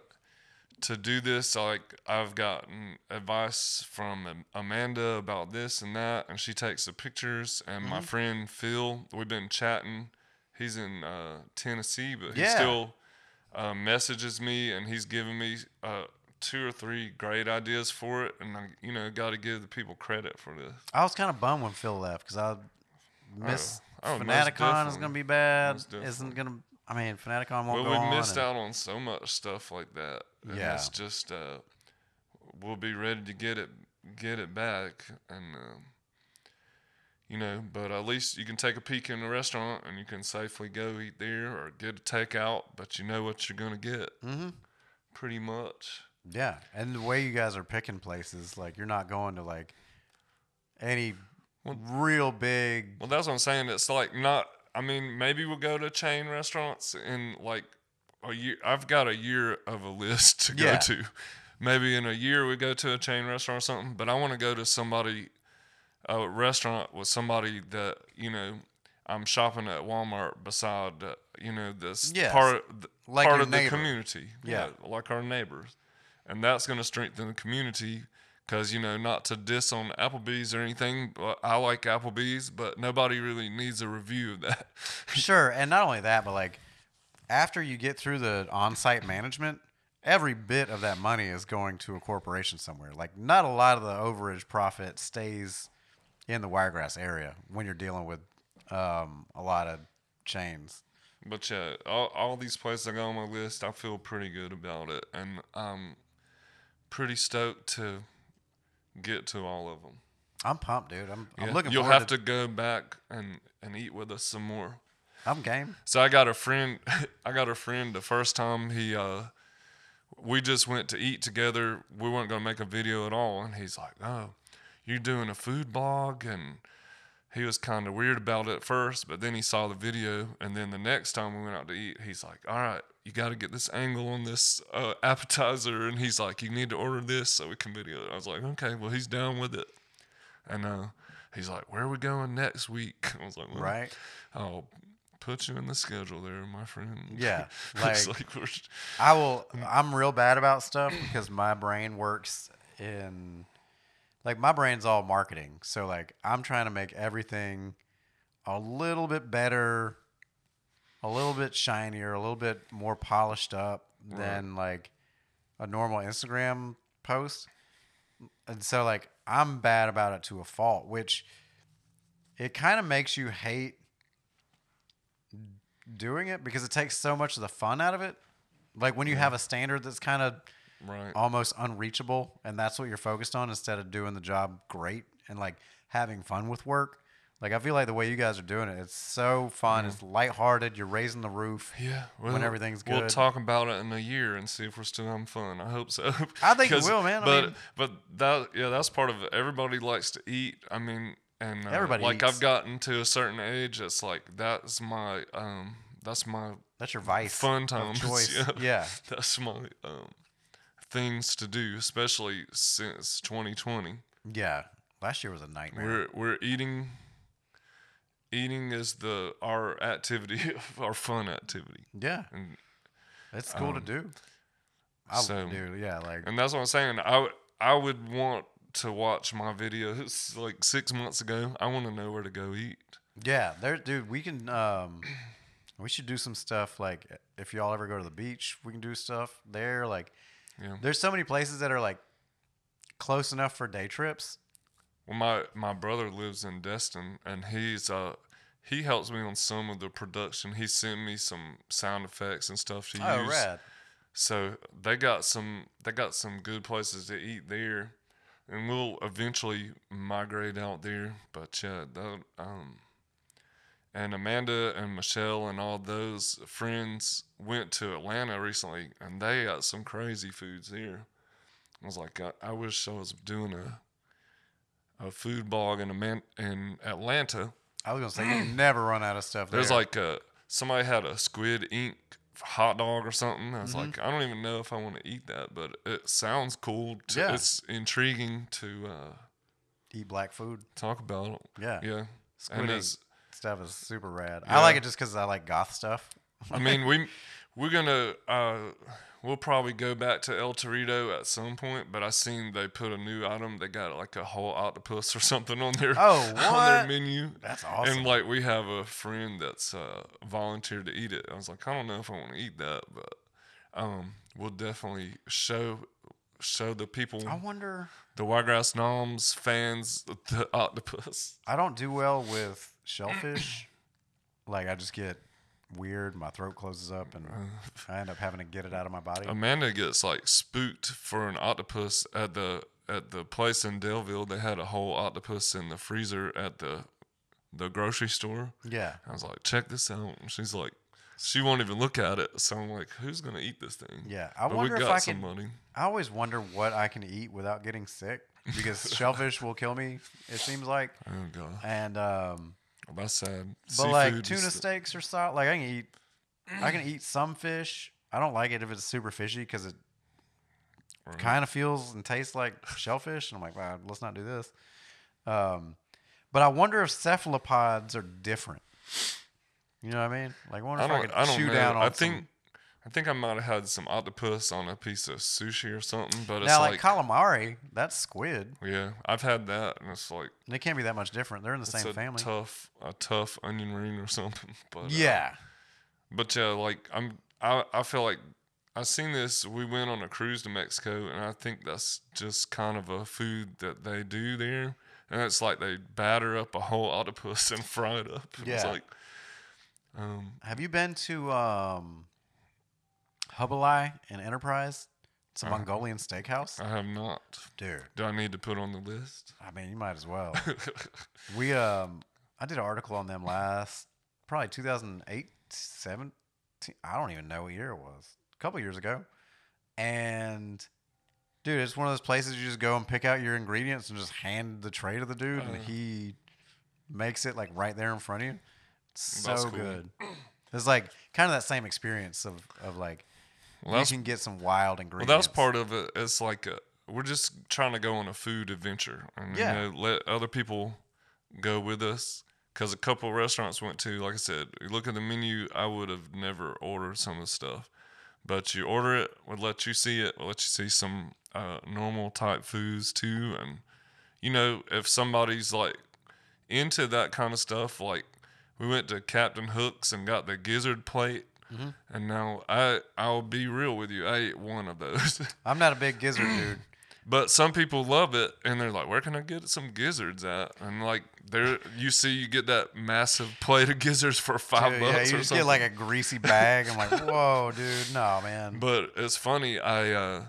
to do this. Like I've gotten advice from Amanda about this and that, and she takes the pictures. And Mm-hmm. my friend Phil, we've been chatting. He's in uh, Tennessee, but he Yeah. still uh, messages me, and he's giving me. Uh, Two or three great ideas for it, and I, you know, got to give the people credit for this. I was kind of bummed when Phil left because I miss oh, most Fanaticon is gonna be bad. Isn't gonna. I mean, Fanaticon won't Well, go we missed and- out on so much stuff like that. And Yeah. It's just, uh, we'll be ready to get it get it back, and um, you know, but at least you can take a peek in the restaurant and you can safely go eat there or get a takeout, but you know what you're gonna get, Mm-hmm. pretty much. Yeah, and the way you guys are picking places, like you're not going to like any real big. Well, that's what I'm saying. It's like not. I mean, maybe we'll go to chain restaurants in like a year. I've got a year of a list to Yeah. go to. Maybe in a year we go to a chain restaurant or something. But I want to go to somebody, a restaurant with somebody that you know. I'm shopping at Walmart beside, uh, you know, this Yes, part, like part of the neighbor. community. Yeah. like our neighbors, and that's going to strengthen the community. Because you know, not to diss on Applebee's or anything, but I like Applebee's, but nobody really needs a review of that. Sure, and not only that, but like after you get through the on-site management, every bit of that money is going to a corporation somewhere. Like not a lot of the overage profit stays in the Wiregrass area when you're dealing with um, a lot of chains. But yeah, all, all these places I got on my list, I feel pretty good about it, and I'm pretty stoked to get to all of them. I'm pumped, dude. I'm, I'm looking You'll have to go back and and eat with us some more. I'm game. So I got a friend. I got a friend. The first time he, uh, we just went to eat together. We weren't gonna make a video at all, and he's like, "Oh, you're doing a food blog," and he was kind of weird about it at first, but then he saw the video, and then the next time we went out to eat, he's like, "All right, you got to get this angle on this uh, appetizer," and he's like, "You need to order this so we can video it." I was like, "Okay, well, he's down with it," and uh, he's like, "Where are we going next week?" I was like, well, Right? I'll put you in the schedule there, my friend. Yeah, like- like I will. I'm real bad about stuff because my brain works in, like my brain's all marketing. So like I'm trying to make everything a little bit better, a little bit shinier, a little bit more polished up than like a normal Instagram post. And so like I'm bad about it to a fault, which it kind of makes you hate doing it because it takes so much of the fun out of it. Like when you have a standard that's kind of right. almost unreachable and that's what you're focused on instead of doing the job great and like having fun with work. Like I feel like the way you guys are doing it, it's so fun. It's lighthearted. You're raising the roof. Yeah, when everything's good, We'll talk about it in a year and see if we're still having fun. I hope so. I think 'Cause- will, man. I But mean- but that yeah, that's part of it. Everybody likes to eat. I mean, and uh, Everybody like eats. I've gotten to a certain age. It's like that's my um that's my That's your vice. fun times. choice. Yeah. yeah. that's my um things to do, especially since 2020. Yeah. Last year was a nightmare. We're we're eating. Eating is the our activity, our fun activity, yeah. and It's cool to Um, do. I so- do. Yeah. Like and that's what I'm saying. I would I would want to watch my videos like six months ago. I want to know where to go eat. Yeah, there, dude. We can. Um, we should do some stuff. Like, if y'all ever go to the beach, we can do stuff there. Like, Yeah. there's so many places that are like close enough for day trips. Well, my my brother lives in Destin, and he's uh he helps me on some of the production. He sent me some sound effects and stuff to use. Oh, use. rad. So they got some they got some good places to eat there, and we'll eventually migrate out there. But yeah, that, um, and Amanda and Michelle and all those friends went to Atlanta recently, and they got some crazy foods there. I was like, I, I wish I was doing a a food blog in Aman- in Atlanta. I was gonna say you never run out of stuff. There's there. like a somebody had a squid ink hot dog or something. I was Mm-hmm. like, I don't even know if I want to eat that, but it sounds cool. To, Yeah. It's intriguing to uh, eat black food. talk about. It. Yeah, Yeah. Squid and ink stuff is super rad. Yeah. I like it just because I like goth stuff. I mean, we we're gonna uh, we'll probably go back to El Torito at some point, but I seen they put a new item. They got like a whole octopus or something on their Oh, on their menu. That's awesome. And like we have a friend that's uh, volunteered to eat it. I was like, I don't know if I want to eat that, but um, we'll definitely show show the people, I wonder. the Wiregrass Noms fans, the octopus. I don't do well with shellfish. like I just get weird. My throat closes up, and I end up having to get it out of my body. Amanda gets like spooked for an octopus at the at the place in Daleville, they had a whole octopus in the freezer at the the grocery store. Yeah. I was like, check this out. And she's like, she won't even look at it. So I'm like, who's gonna eat this thing? Yeah. I but wonder we if I some can. money. I always wonder what I can eat without getting sick because shellfish will kill me. It seems like, Oh god, and um, well, that's sad. but like tuna steaks are solid. Like I can eat, I can eat some fish. I don't like it if it's super fishy because it Right. kind of feels and tastes like shellfish. And I'm like, wow, let's not do this. Um, but I wonder if cephalopods are different. You know what I mean? Like, I wonder I if I, could I chew know. down on I some- think. I think I might have had some octopus on a piece of sushi or something, but it's now, like, like, calamari, that's squid. yeah, I've had that, and it's like They can't be that much different. They're in the it's same a family. tough, a tough onion ring or something. But uh, yeah. But yeah, like I'm, I, I feel like I seen this. We went on a cruise to Mexico, and I think that's just kind of a food that they do there. And it's like they batter up a whole octopus and fry it up. It's Yeah. like, um, Have you been to um, Hubbalai and Enterprise? It's a Uh-huh. Mongolian steakhouse. I have not. Dude, Do I need to put on the list? I mean, you might as well. we um, I did an article on them last, probably 2008, 17. I don't even know what year it was. A couple years ago, and dude, it's one of those places you just go and pick out your ingredients and just hand the tray to the dude, and Uh. he makes it like right there in front of you. It's That's so cool. good. It's like kind of that same experience of of like Well, you can get some wild well, ingredients. that's part of it. It's like a, we're just trying to go on a food adventure, and Yeah. you know, let other people go with us. Because a couple of restaurants went to, like I said, you look at the menu. I would have never ordered some of the stuff, but you order it, we'll let you see it, we'll let you see some uh, normal type foods too, and you know if somebody's like into that kind of stuff, like we went to Captain Hooks and got the gizzard plate. Mm-hmm. And now I I'll be real with you. I ate one of those. I'm not a big gizzard dude. But some people love it, and they're like, "Where can I get some gizzards at?" And like, there you see, you get that massive plate of gizzards for five Dude, yeah, bucks you or get like a greasy bag. I'm like, whoa, dude, no, man. but it's funny. I uh,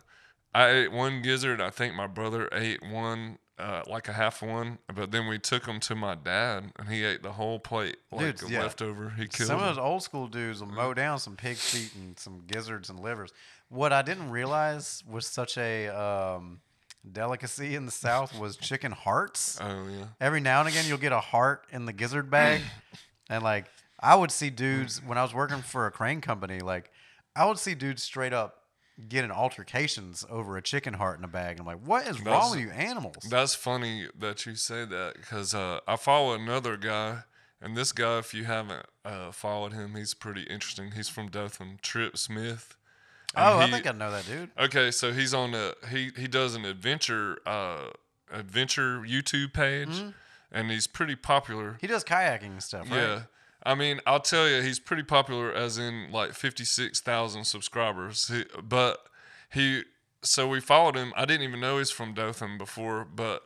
I ate one gizzard. I think my brother ate one, uh, like a half one. But then we took them to my dad, and he ate the whole plate, like a yeah. leftover. He killed. Some of those old school dudes will mow down some pig feet and some gizzards and livers. What I didn't realize was such a um, delicacy in the South was chicken hearts. Oh yeah. Every now and again, you'll get a heart in the gizzard bag, and like I would see dudes when I was working for a crane company, like I would see dudes straight up getting altercations over a chicken heart in a bag. I'm like, what is wrong with you animals? That's funny that you say that because uh, I follow another guy, and this guy, if you haven't uh, followed him, he's pretty interesting. He's from Dothan, Trip Smith. And oh, I think I know that dude. Okay, so he's on a he he does an adventure uh adventure YouTube page, Mm-hmm. and he's pretty popular. He does kayaking and stuff, right? Yeah. I mean, I'll tell you, he's pretty popular, as in like fifty-six thousand subscribers. He, but he, so we followed him. I didn't even know he's from Dothan before, but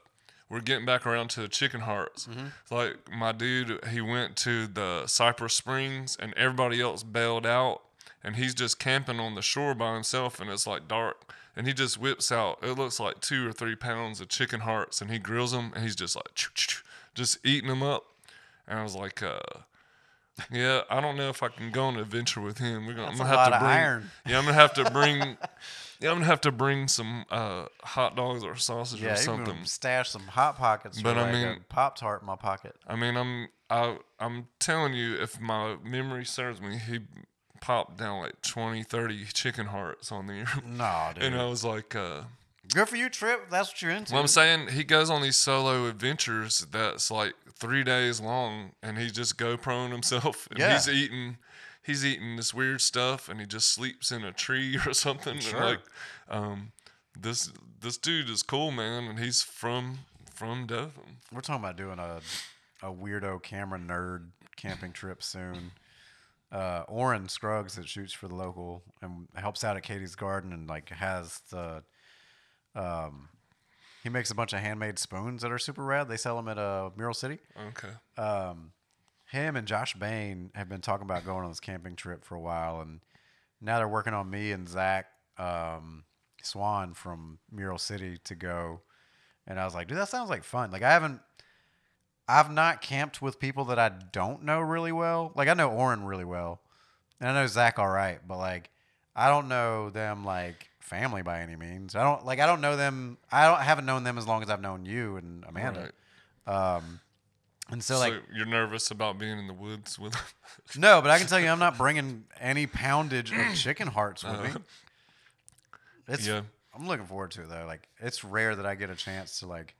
we're getting back around to the chicken hearts. Like my dude, he went to the Cypress Springs, and everybody else bailed out, and he's just camping on the shore by himself, and it's like dark. And he just whips out. It looks like two or three pounds of chicken hearts, and he grills them, and he's just like, just eating them up. And I was like, uh, yeah, I don't know if I can go on an adventure with him. We're gonna, I'm gonna a have lot to of bring. iron. Yeah, I'm gonna have to bring. yeah, I'm gonna have to bring some uh, hot dogs or sausage Yeah, or something. stash some hot pockets. But I mean- pop tart in my pocket. I mean, I'm I I'm telling you, if my memory serves me, he popped down like 20, 30 chicken hearts on there, No, dude. and I was like, uh, Good for you, Trip. That's what you're into. Well, I'm saying he goes on these solo adventures that's like three days long, and he just GoProing himself, and Yeah. he's eating, he's eating this weird stuff, and he just sleeps in a tree or something. Sure. Like, um, this this dude is cool, man, and he's from from Dothan. We're talking about doing a a weirdo camera nerd camping trip soon. Uh, Oren Scruggs that shoots for the local and helps out at Katie's Garden and like has the um, he makes a bunch of handmade spoons that are super rad. They sell them at uh, Mural City. Okay, um, him and Josh Bain have been talking about going on this camping trip for a while, and now they're working on me and Zach um, Swan from Mural City to go. and I was like, dude, that sounds like fun. Like I haven't, I've not camped with people that I don't know really well. Like I know Oren really well, and I know Zach all right, but like I don't know them like family by any means. I don't like I don't know them. I don't I haven't known them as long as I've known you and Amanda. Um, and so, So, like you're nervous about being in the woods with no, but I can tell you, I'm not bringing any poundage of chicken hearts with me. Uh, It's yeah. I'm looking forward to it though. Like it's rare that I get a chance to like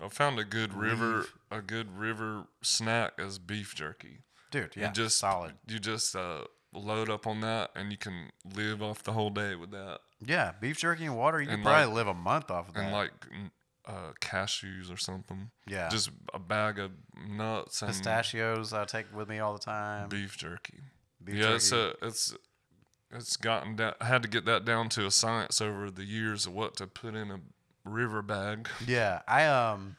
I found a good river a good river snack as beef jerky. dude, yeah, you just solid. You just uh, load up on that and you can live off the whole day with that. Yeah, beef jerky and water, you can And, probably like- live a month off of that. And like n- uh, cashews or something. yeah. Just a bag of nuts and pistachios I take with me all the time. beef jerky. Beef yeah, it's jerky. a, it's it's gotten down. I had to get that down to a science over the years of what to put in a river bag. yeah, I um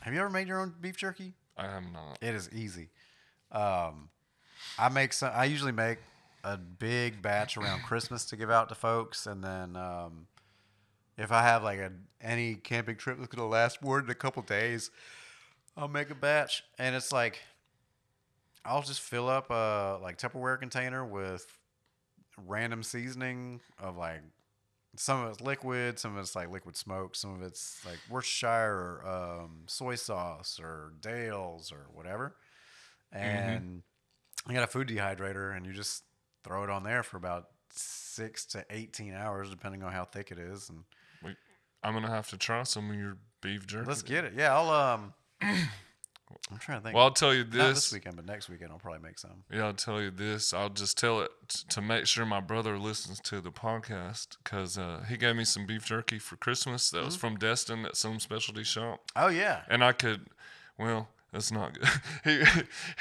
Have you ever made your own beef jerky? I am not. It is easy. Um, I make some. I usually make a big batch around Christmas to give out to folks, and then um, if I have like a any camping trip that's gonna last more than a couple days, I'll make a batch, and it's like I'll just fill up a like Tupperware container with random seasoning of like some of it's liquid, some of it's like liquid smoke, some of it's like Worcestershire or um, soy sauce or Dale's or whatever. And I got a food dehydrator, and you just throw it on there for about six to 18 hours, depending on how thick it is. And Wait, I'm gonna have to try some of your beef jerky. let's get it. Yeah, I'll, um, I'm trying to think. Well, I'll tell you Not this. this weekend, but next weekend I'll probably make some. Yeah, I'll tell you this. I'll just tell it t- to make sure my brother listens to the podcast because uh, he gave me some beef jerky for Christmas that Mm-hmm. was from Destin at some specialty shop, Oh, yeah. and I could, well, that's not good. he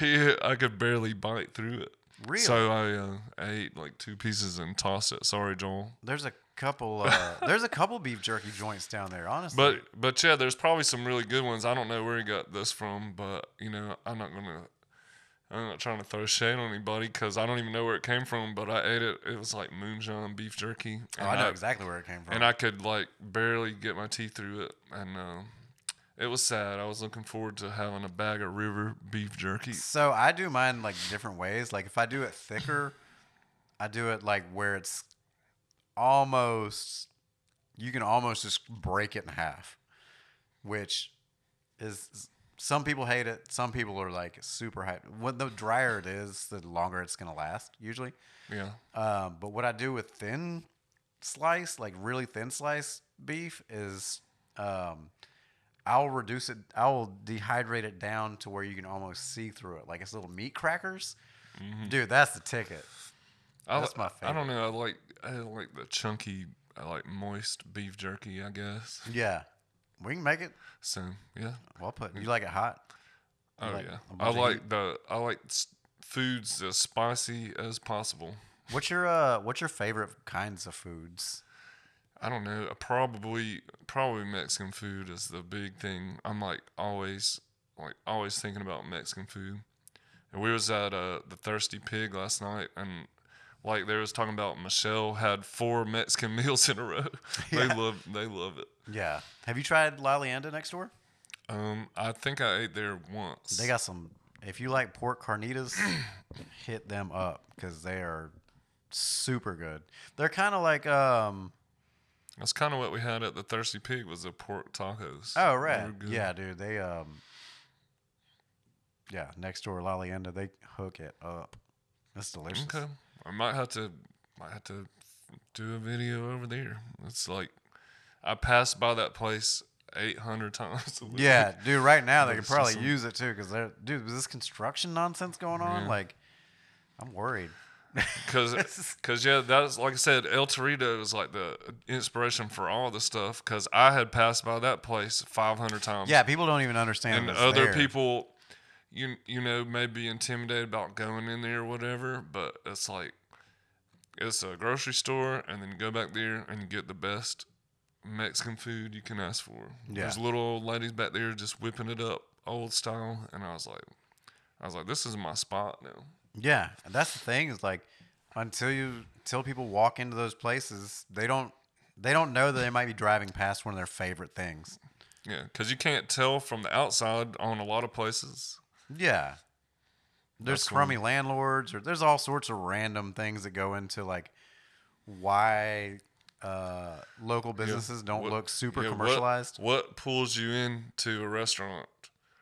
he, I could barely bite through it. Really? So I uh, ate like two pieces and tossed it. Sorry, Joel. There's a couple, uh, there's a couple beef jerky joints down there, honestly. But but yeah, there's probably some really good ones. I don't know where he got this from, but you know, I'm not gonna. I'm not trying to throw shade on anybody because I don't even know where it came from. But I ate it. It was like moonshine beef jerky. oh, I know exactly where it came from. And I could like barely get my teeth through it, and uh, it was sad. I was looking forward to having a bag of river beef jerky. So I do mine like different ways. Like if I do it thicker, I do it like where it's almost you can almost just break it in half, which is some people hate it. Some people are like super hype. What the drier it is, the longer it's gonna last usually. Yeah. Um, but what I do with thin slice, like really thin slice beef, is um, I'll reduce it. I'll dehydrate it down to where you can almost see through it, like it's little meat crackers. Dude, that's the ticket. I, That's my favorite. I don't know. I like I like the chunky, I like moist beef jerky. I guess. Yeah, we can make it. So yeah. Well put. You like it hot? Oh like yeah, I like the I like foods as spicy as possible. What's your uh? What's your favorite kinds of foods? I don't know. Probably probably Mexican food is the big thing. I'm like always like always thinking about Mexican food. And we was at uh, the Thirsty Pig last night, and like they was talking about Michelle had four Mexican meals in a row. they Yeah. love they love it. Yeah. Have you tried La next door? Um, I think I ate there once. They got some. If you like pork carnitas, hit them up because they are super good. They're kind of like um. That's kind of what we had at the Thirsty Pig was the pork tacos. Oh right, yeah, dude. They um. Yeah, next door La Leanda, they hook it up. That's delicious. Okay, I might have to might have to do a video over there. It's like I passed by that place eight hundred times. a week. Yeah, dude. Right now they could probably some- use it too because they're dude. Was this construction nonsense going on? Yeah. Like, I'm worried. Cause, cause yeah, that's like I said, El Torito is like the inspiration for all the stuff. Cause I had passed by that place five hundred times. Yeah, people don't even understand. and other there. people, you you know, may be intimidated about going in there or whatever. But it's like, it's a grocery store, and then you go back there and you get the best Mexican food you can ask for. Yeah. There's little old ladies back there just whipping it up, old style, and I was like, I was like, this is my spot now. Yeah, and that's the thing is like until you until people walk into those places, they don't they don't know that they might be driving past one of their favorite things. Yeah, because you can't tell from the outside on a lot of places. Yeah. There's That's crummy landlords, or there's all sorts of random things that go into like why uh, local businesses don't What- look super yeah, what- commercialized. What, pulls you into a restaurant?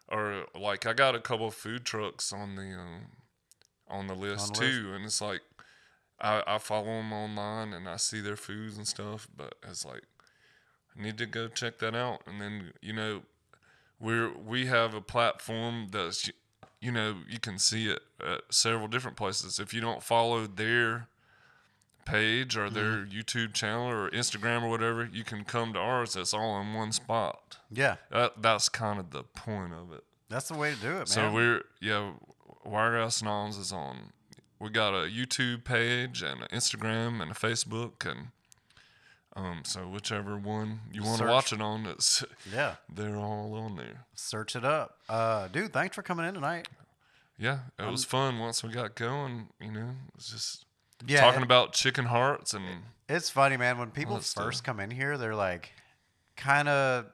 Or like I got a couple of food trucks on the um, on the list the too, and it's like I, I follow them online and I see their foods and stuff, but it's like I need to go check that out. And then you know we're we have a platform that's you know you can see it at several different places. If you don't follow their page or their Mm-hmm. YouTube channel or Instagram or whatever, you can come to ours. That's all in one spot. Yeah, That that's kind of the point of it. that's the way to do it, man. So we're yeah, Wiregrass Noms is on. We got a YouTube page and an Instagram and a Facebook and um so whichever one you want to watch it on, it's yeah, they're all on there. search it up. Uh, dude, thanks for coming in tonight. Yeah, it was fun once we got going. You know, it's just Yeah, talking it- about chicken hearts and It's funny, man. When people stuff. first come in here, they're like kind of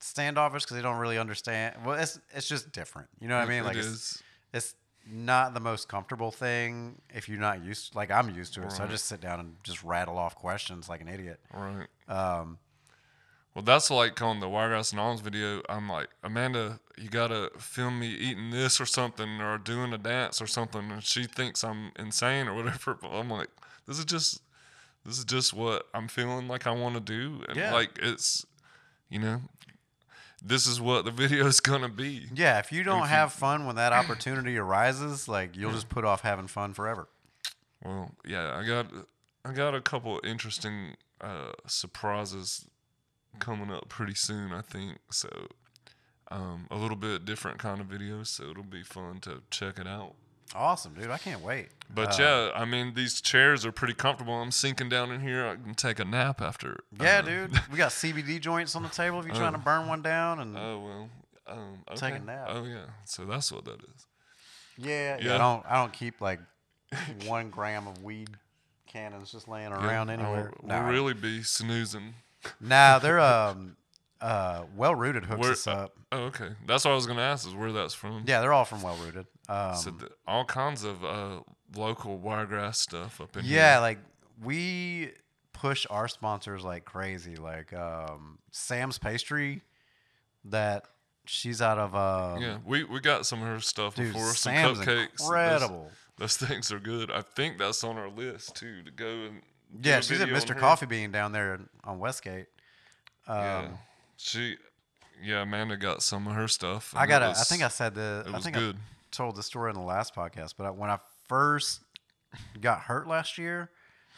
standoffish because they don't really understand. Well, it's it's just different. You know what I mean? Like it's, is. It's not the most comfortable thing if you're not used. Like I'm used to it, so I just sit down and just rattle off questions like an idiot. right. Um, Well, that's like on the Wiregrass Noms video. I'm like, Amanda, you gotta film me eating this or something, or doing a dance or something, and she thinks I'm insane or whatever. But I'm like, this is just, this is just what I'm feeling like I want to do, and Yeah. like it's, you know, this is what the video is gonna be. yeah, if you don't if you- have fun when that opportunity arises, like you'll just put off having fun forever. Well, yeah, I got, I got a couple interesting uh, surprises coming up pretty soon. I think so. Um, a little bit different kind of videos, so it'll be fun to check it out. Awesome, dude. I can't wait. But Uh, yeah, I mean these chairs are pretty comfortable. I'm sinking down in here. I can take a nap after. Yeah, uh, dude. We got CBD joints on the table if you're trying to burn one down. And Oh well. Um, okay. Take a nap. Oh yeah. So that's what that is. yeah, yeah, yeah. I don't. I don't keep like one gram of weed cannons just laying around Yeah, anywhere. I'll, Nah. We'll really be snoozing. Nah, they're um uh well rooted hooks Where- us up. Oh, okay. That's what I was gonna ask. Is where that's from. Yeah, they're all from well rooted. Um, So th- all kinds of uh, local wiregrass stuff up in here. yeah, here. like we push our sponsors like crazy. Like um Sam's Pastry, that she's out of um, Yeah, we, we got some of her stuff dude, before. Some cupcakes. Those- incredible. Those, things are good. I think that's on our list too to go and. Yeah, she's at Mr. Coffee Bean down there on Westgate. Um, Yeah, she. Yeah, Amanda got some of her stuff. I got to I think I said the. it I was think good. I told the story in the last podcast, but I, when I first got hurt last year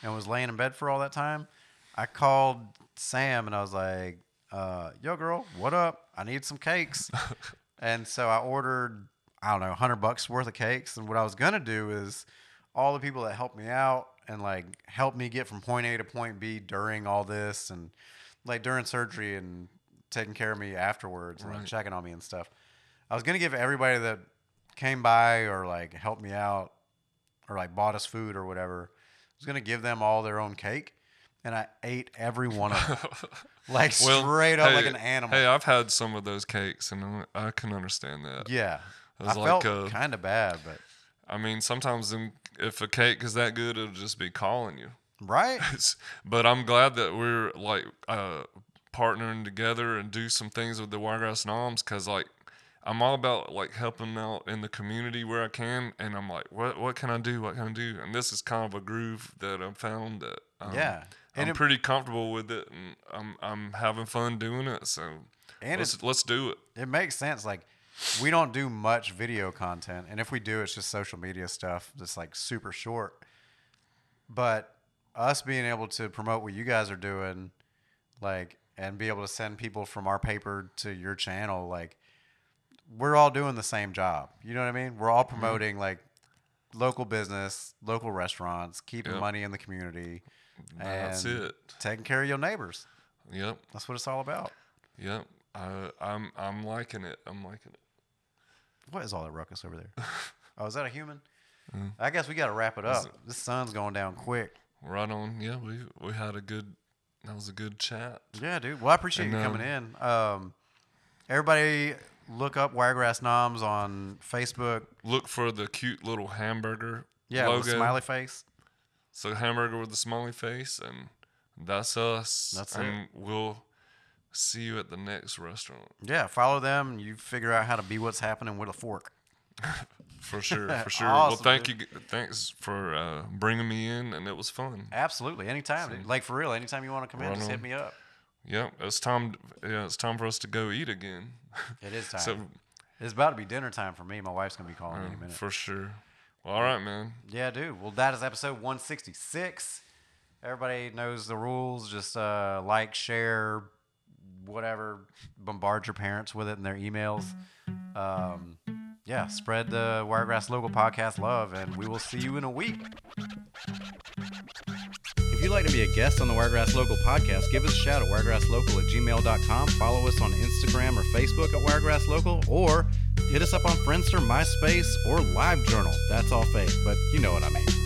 and was laying in bed for all that time, I called Sam and I was like, uh, "Yo, girl, what up? I need some cakes." and so I ordered, I don't know, hundred bucks worth of cakes. And what I was gonna do is all the people that helped me out and like helped me get from point A to point B during all this and like during surgery and taking care of me afterwards and like, checking on me and stuff. I was gonna give everybody that came by or like helped me out or like bought us food or whatever. I was gonna give them all their own cake, and I ate every one of them, like Well, straight up like an animal. Hey, I've had some of those cakes, and I- I can understand that. yeah, It I was like, felt uh, kind of bad, but I mean, sometimes them, if a cake is that good, it'll just be calling you. right? But I'm glad that we're like uh, partnering together and do some things with the Wiregrass Noms because like I'm all about like helping out in the community where I can, and I'm like, what what can I do? What can I do? And this is kind of a groove that I've found that um, Yeah. And I'm it- pretty comfortable with it, and I'm I'm having fun doing it. So And let's it, let's do it. it makes sense. Like we don't do much video content, and if we do, it's just social media stuff that's like super short. But us being able to promote what you guys are doing, like, and be able to send people from our paper to your channel, like, we're all doing the same job. You know what I mean? We're all promoting like local business, local restaurants, keeping Yep. money in the community, That's and it. taking care of your neighbors. Yep, That's what it's all about. yep. I, I'm I'm liking it. I'm liking it. What is all that ruckus over there? oh, is that a human? Mm. I guess we got to wrap it up. This sun's going down quick. Right on. Yeah, we we had a good that was a good chat. Yeah, dude. Well, I appreciate And, you coming um, in. Um, everybody, look up Wiregrass Noms on Facebook. Look for the cute little hamburger Yeah, logo. with a smiley face. So hamburger with the smiley face, and that's us. That's it. we'll see you at the next restaurant Yeah, follow them. You figure out how to be what's happening with a fork. for sure. For sure. well, thank dude. you. Thanks for uh, bringing me in, and it was fun. Absolutely, anytime. dude. Like for real, anytime you want to come in, just hit me up. Yep, it's time. Yeah, it's time for us to go eat again. It is time. so it's about to be dinner time for me. My wife's gonna be calling any uh, minute. for sure. Well, all right, man. Yeah, dude. Well, that is episode 166. Everybody knows the rules. Just uh, like, share, whatever. Bombard your parents with it in their emails. Um, yeah, spread the Wiregrass Local Podcast love, and we will see you in a week. If you'd like to be a guest on the Wiregrass Local Podcast, give us a shout at wiregrasslocal at gmail.com. Follow us on Instagram or Facebook at Wiregrass Local, or hit us up on Friendster, MySpace, or LiveJournal. That's all fake, but you know what I mean.